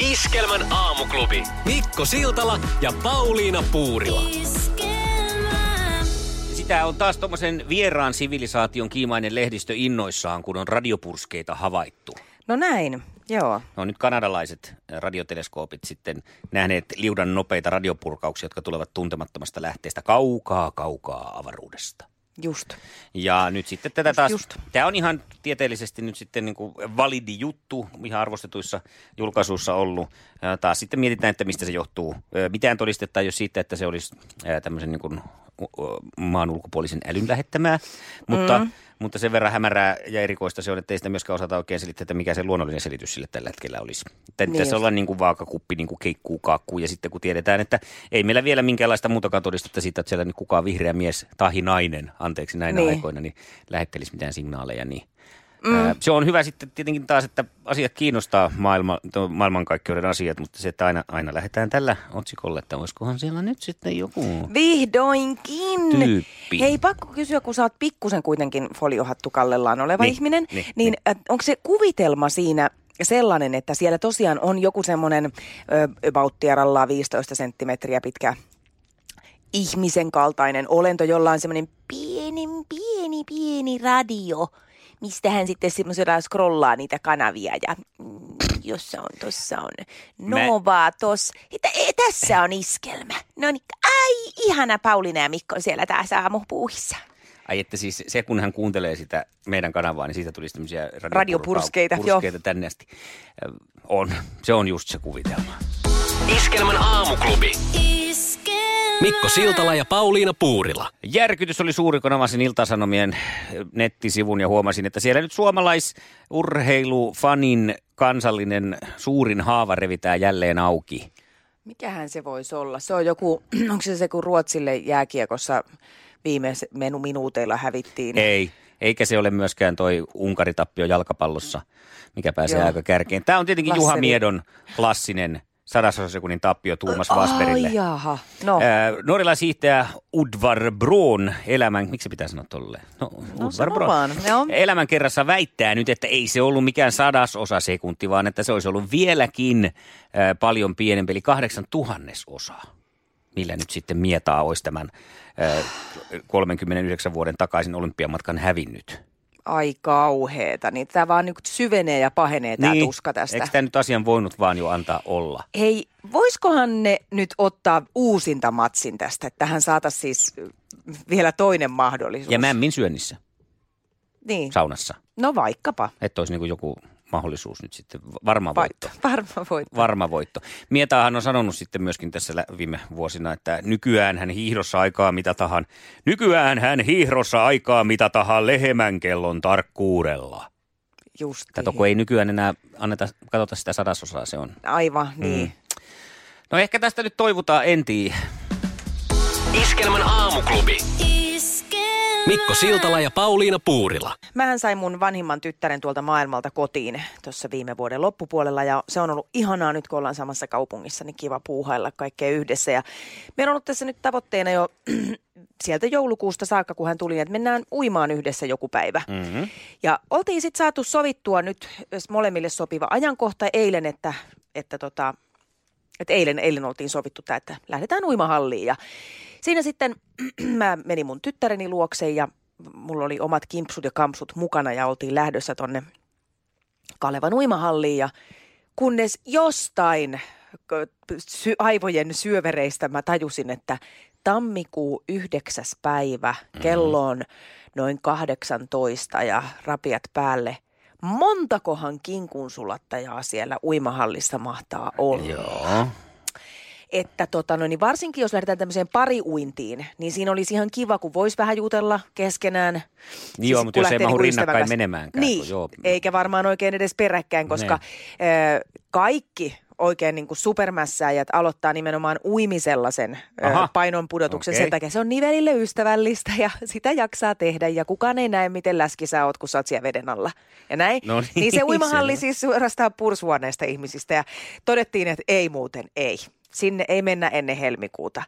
Iskelmän aamuklubi. Mikko Siltala ja Pauliina Puurila. Sitä on taas tuommoisen vieraan sivilisaation kiimainen lehdistö innoissaan, kun on radiopurskeita havaittu. No näin, joo. No nyt kanadalaiset radioteleskoopit sitten nähneet liudan nopeita radiopurkauksia, jotka tulevat tuntemattomasta lähteestä kaukaa, kaukaa avaruudesta. Just. Ja nyt sitten tätä Just, taas, just. tämä on ihan tieteellisesti nyt sitten niin kuin validi juttu, ihan arvostetuissa julkaisuissa ollut. Ja taas sitten mietitään, että mistä se johtuu. Mitään todistetta ei ole siitä, että se olisi tämmöisen niin kuin maan ulkopuolisen älyn lähettämää, mutta, mm. mutta sen verran hämärää ja erikoista se on, että ei sitä myöskään osata oikein selittää, että mikä se luonnollinen selitys sille tällä hetkellä olisi. Että Niin tässä just. ollaan niin kuin vaakakuppi, niin kuin keikkuu, kaakkuu ja sitten kun tiedetään, että ei meillä vielä minkäänlaista muutakaan todistetta siitä, että siellä nyt kukaan vihreä mies tai nainen, anteeksi näinä niin. aikoina, niin lähettelisi mitään signaaleja, niin Mm. Se on hyvä sitten tietenkin taas, että asiat kiinnostaa maailma, maailmankaikkeuden asiat, mutta se, että aina, aina lähdetään tällä otsikolle, että olisikohan siellä nyt sitten joku Vihdoinkin. tyyppi. Hei, pakko kysyä, kun sä oot pikkusen kuitenkin foliohattu kallellaan oleva Niin, ihminen, niin, niin, niin. äh, onko se kuvitelma siinä sellainen, että siellä tosiaan on joku semmoinen about tierallaan 15 senttimetriä pitkä ihmisen kaltainen olento, jolla on semmoinen pieni, pieni, pieni radio, mistä hän sitten semmoisella scrollaa niitä kanavia ja mm, jossa on, tossa on Mä- Nova, tos, että, e, tässä on iskelmä. No niin, ai ihana Pauliina ja Mikko siellä taas aamupuuhissa. Ai että siis se, kun hän kuuntelee sitä meidän kanavaa, niin siitä tulisi tämmöisiä Radiopurskeita, joo. purskeita tänne asti. On, se on just se kuvitelma. Iskelmän aamuklubi. Mikko Siltala ja Pauliina Puurila. Järkytys oli suuri, kun avasin Iltasanomien nettisivun ja huomasin, että siellä nyt suomalaisurheilufanin kansallinen suurin haava revitään jälleen auki. Mikähän se voisi olla? Se on joku, onko se se, kun Ruotsille jääkiekossa viime menu minuuteilla hävittiin? Ei, eikä se ole myöskään toi Unkaritappio jalkapallossa, mikä pääsee Joo. aika kärkeen. Tämä on tietenkin Juha Lasseri. Miedon klassinen sadasosasekunnin tappio Tuumas Vasperille. Ai jaha, no. Ää, Norjalaishiihtäjä Udvar Broon elämän, miksi pitää sanoa tolle? No, No, sano vaan, joo. Elämän kerrassa väittää nyt, että ei se ollut mikään sadasosa sekunti, vaan että se olisi ollut vieläkin ää, paljon pienempi, eli kahdeksan tuhannesosaa. Millä nyt sitten Mietaa olisi tämän ää, 39 vuoden takaisin olympiamatkan hävinnyt. Ai kauheeta, niin tämä vaan nyt syvenee ja pahenee tämä tuska tästä. Eikö tämä nyt asian voinut vaan jo antaa olla? Hei, voisikohan ne nyt ottaa uusinta matsin tästä, että tähän saataisiin siis vielä toinen mahdollisuus? Ja mämmin syönnissä Niin, saunassa. no vaikkapa. Että olisi niin joku mahdollisuus nyt sitten, varma voitto. Varma voitto. Varma voitto. Mietaahan on sanonut sitten myöskin tässä viime vuosina, että nykyään hän hiihdossa aikaa mitä tahan. Nykyään hän hiihdossa aikaa mitä tahan lehmän kellon tarkkuudella. Just Kato, kun ei nykyään enää anneta, katsota sitä sadasosaa, se on. Aivan, niin. No ehkä tästä nyt toivotaan, en tiedä. Iskelmän aamuklubi. Mikko Siltala ja Pauliina Puurila. Mähän sain mun vanhimman tyttären tuolta maailmalta kotiin tuossa viime vuoden loppupuolella ja se on ollut ihanaa nyt kun ollaan samassa kaupungissa, niin kiva puuhailla kaikkea yhdessä. Ja meillä on ollut tässä nyt tavoitteena jo sieltä joulukuusta saakka, kun hän tuli, että mennään uimaan yhdessä joku päivä. Mm-hmm. Ja oltiin sitten saatu sovittua nyt molemmille sopiva ajankohta eilen, että, että tota, että eilen, eilen oltiin sovittu tämä, että lähdetään uimahalliin. Ja siinä sitten mä menin mun tyttäreni luokse ja mulla oli omat kimpsut ja kampsut mukana ja oltiin lähdössä tonne Kalevan uimahalliin ja kunnes jostain sy- aivojen syövereistä mä tajusin, että tammikuu 9. päivä, kello on noin 18 ja rapiat päälle. Montakohan kinkunsulattajaa siellä uimahallissa mahtaa olla? Joo. Että tota, no, niin varsinkin jos lähdetään tämmöiseen pariuintiin, niin siinä olisi ihan kiva, kun voisi vähän jutella keskenään. Niin joo, kun mutta jos ei mahdu ystävän rinnakkain kanssa. menemäänkään, Niin, kun joo. eikä varmaan oikein edes peräkkäin, koska ö, kaikki oikein niin kuin supermässäjät aloittaa nimenomaan uimisella sen Aha. painon pudotuksen Okei. sen takia. Se on nivelille ystävällistä ja sitä jaksaa tehdä ja kukaan ei näe, miten läski sä oot, kun sä oot siellä veden alla. Ja näin. No niin, niin se uimahalli selvä. siis suorastaan pursuaneista ihmisistä ja todettiin, että ei muuten, ei. Sinne ei mennä ennen helmikuuta.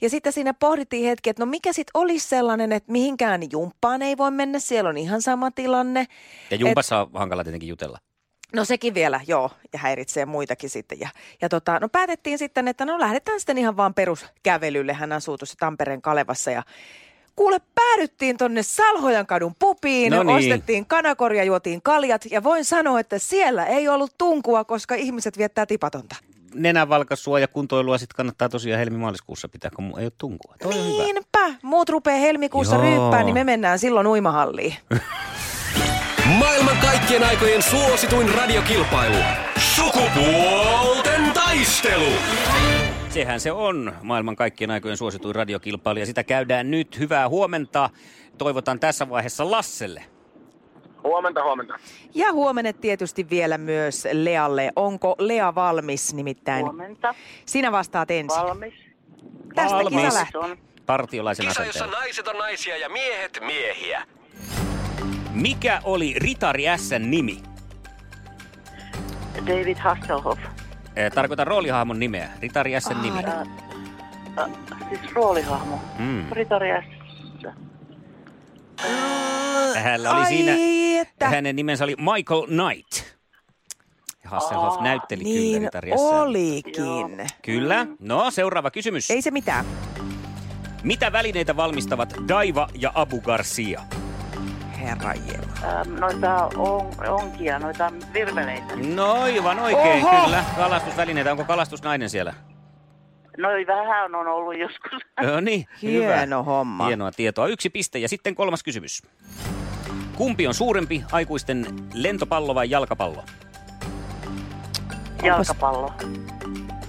Ja sitten siinä pohdittiin hetki, että no mikä sitten olisi sellainen, että mihinkään jumppaan ei voi mennä, siellä on ihan sama tilanne. Ja jumpassa on hankala tietenkin jutella. No sekin vielä, joo, ja häiritsee muitakin sitten. Ja, ja tota, no päätettiin sitten, että no lähdetään sitten ihan vaan peruskävelylle. Hän asuu tuossa Tampereen Kalevassa ja kuule päädyttiin tonne Salhojan kadun pupiin, No niin. ostettiin kanakorja, juotiin kaljat ja voin sanoa, että siellä ei ollut tunkua, koska ihmiset viettää tipatonta. Nenänvalkaisua ja kuntoilua sitten kannattaa tosiaan helmi-maaliskuussa pitää, kun mu- ei ole tunkua. Toi on hyvä. Niinpä, muut rupeaa helmikuussa Joo. ryyppään, niin me mennään silloin uimahalliin. Maailman kaikkien aikojen suosituin radiokilpailu. Sukupuolten taistelu. Sehän se on maailman kaikkien aikojen suosituin radiokilpailu ja sitä käydään nyt. Hyvää huomenta. Toivotan tässä vaiheessa Lasselle. Huomenta, huomenta. Ja huomenet tietysti vielä myös Lealle. Onko Lea valmis nimittäin? Huomenta. Sinä vastaat ensin. Valmis. Tästä Valmis. kisa lähtee. Partiolaisen Kisa, jossa naiset on naisia ja miehet miehiä. Mikä oli Ritari S:n nimi? David Hasselhoff. Eh, Tarkoitan roolihahmon nimeä. Ritari S:n nimi. Ä, ä, siis roolihahmo. Mm. Ritari S. Hänellä oli Ai, siinä, että. hänen nimensä oli Michael Knight. Ja Hasselhoff näytteli kyllä Niin Ritari S:ää. olikin. Kyllä. No, seuraava kysymys. Ei se mitään. Mitä välineitä valmistavat Daiva ja Abu Garcia? Herra. Ähm, noita on, onkia, noita virveleitä. No aivan oikein, Oho! kyllä. Kalastusvälineitä. Onko kalastusnainen siellä? Noi vähän on ollut joskus. No niin, Hieno hyvä. homma. Hienoa tietoa. Yksi piste ja sitten kolmas kysymys. Kumpi on suurempi, aikuisten lentopallo vai jalkapallo? Jalkapallo.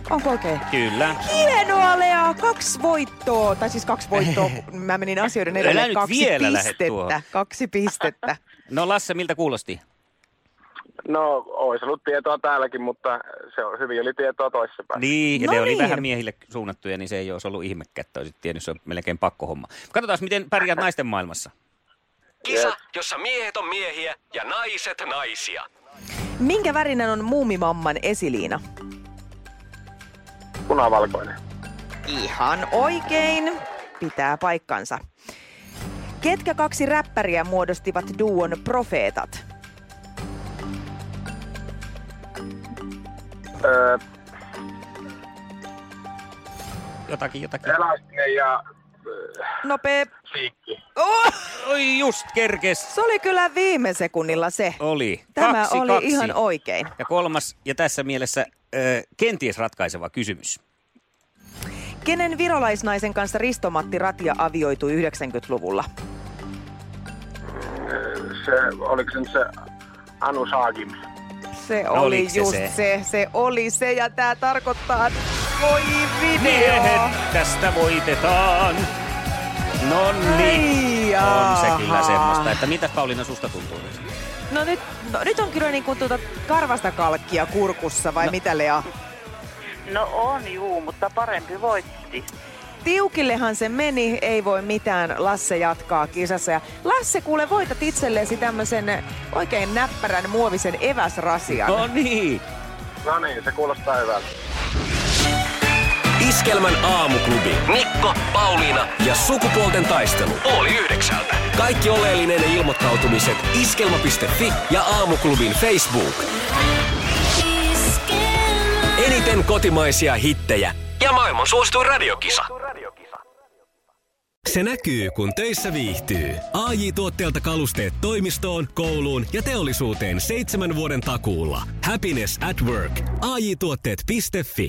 Onko oikein? Kyllä. Hienoa Lea, kaksi voittoa. Tai siis kaksi voittoa, kun mä menin asioiden edelle. Kaksi vielä pistettä. Kaksi pistettä. No Lasse, miltä kuulosti? No, olisi ollut tietoa täälläkin, mutta se on, hyvin oli tietoa toissapäin. Niin, ja No ne oli niin. vähän miehille suunnattuja, niin se ei olisi ollut ihmekään, että olisit tiennyt, se on melkein pakkohomma. Katsotaan, miten pärjäät naisten maailmassa. Kisa, jossa miehet on miehiä ja naiset naisia. Minkä värinen on muumimamman esiliina? Punavalkoinen. Ihan oikein. Pitää paikkansa. Ketkä kaksi räppäriä muodostivat duon Profeetat? Öö, Jotakin, jotakin. Elastinen ja Nopea. Siikki. Oh, Oi just kerkes. se oli kyllä viime sekunnilla se. Oli. Tämä kaksi, oli kaksi. ihan oikein. Ja kolmas, ja tässä mielessä ö, kenties ratkaiseva kysymys. Kenen virolaisnaisen kanssa Risto-Matti Ratia avioitui 90-luvulla? Se, oliko se nyt se Anu Saagim? Se No, oli oliko se just se? se? se. oli se ja tämä tarkoittaa, voi video. Miehet, tästä voitetaan. No niin. On se kyllä semmoista, että mitä Pauliina susta tuntuu nyt? No nyt, no nyt on kyllä niin kuin tuota karvasta kalkkia kurkussa vai no. mitä Lea? No on juu, mutta parempi voitti. Tiukillehan se meni, ei voi mitään. Lasse jatkaa kisassa. Ja Lasse, kuule, voitat itsellesi tämmöisen oikein näppärän muovisen eväsrasian. No niin. No niin, se kuulostaa hyvältä. Iskelmän aamuklubi. Mikko, Pauliina ja sukupuolten taistelu. Oli yhdeksältä. Kaikki oleellinen ilmoittautumiset iskelma.fi ja aamuklubin Facebook. Eniten kotimaisia hittejä ja maailman suosituin radiokisa. Se näkyy, kun töissä viihtyy. ai tuotteelta kalusteet toimistoon, kouluun ja teollisuuteen seitsemän vuoden takuulla. Happiness at work. AJ-tuotteet.fi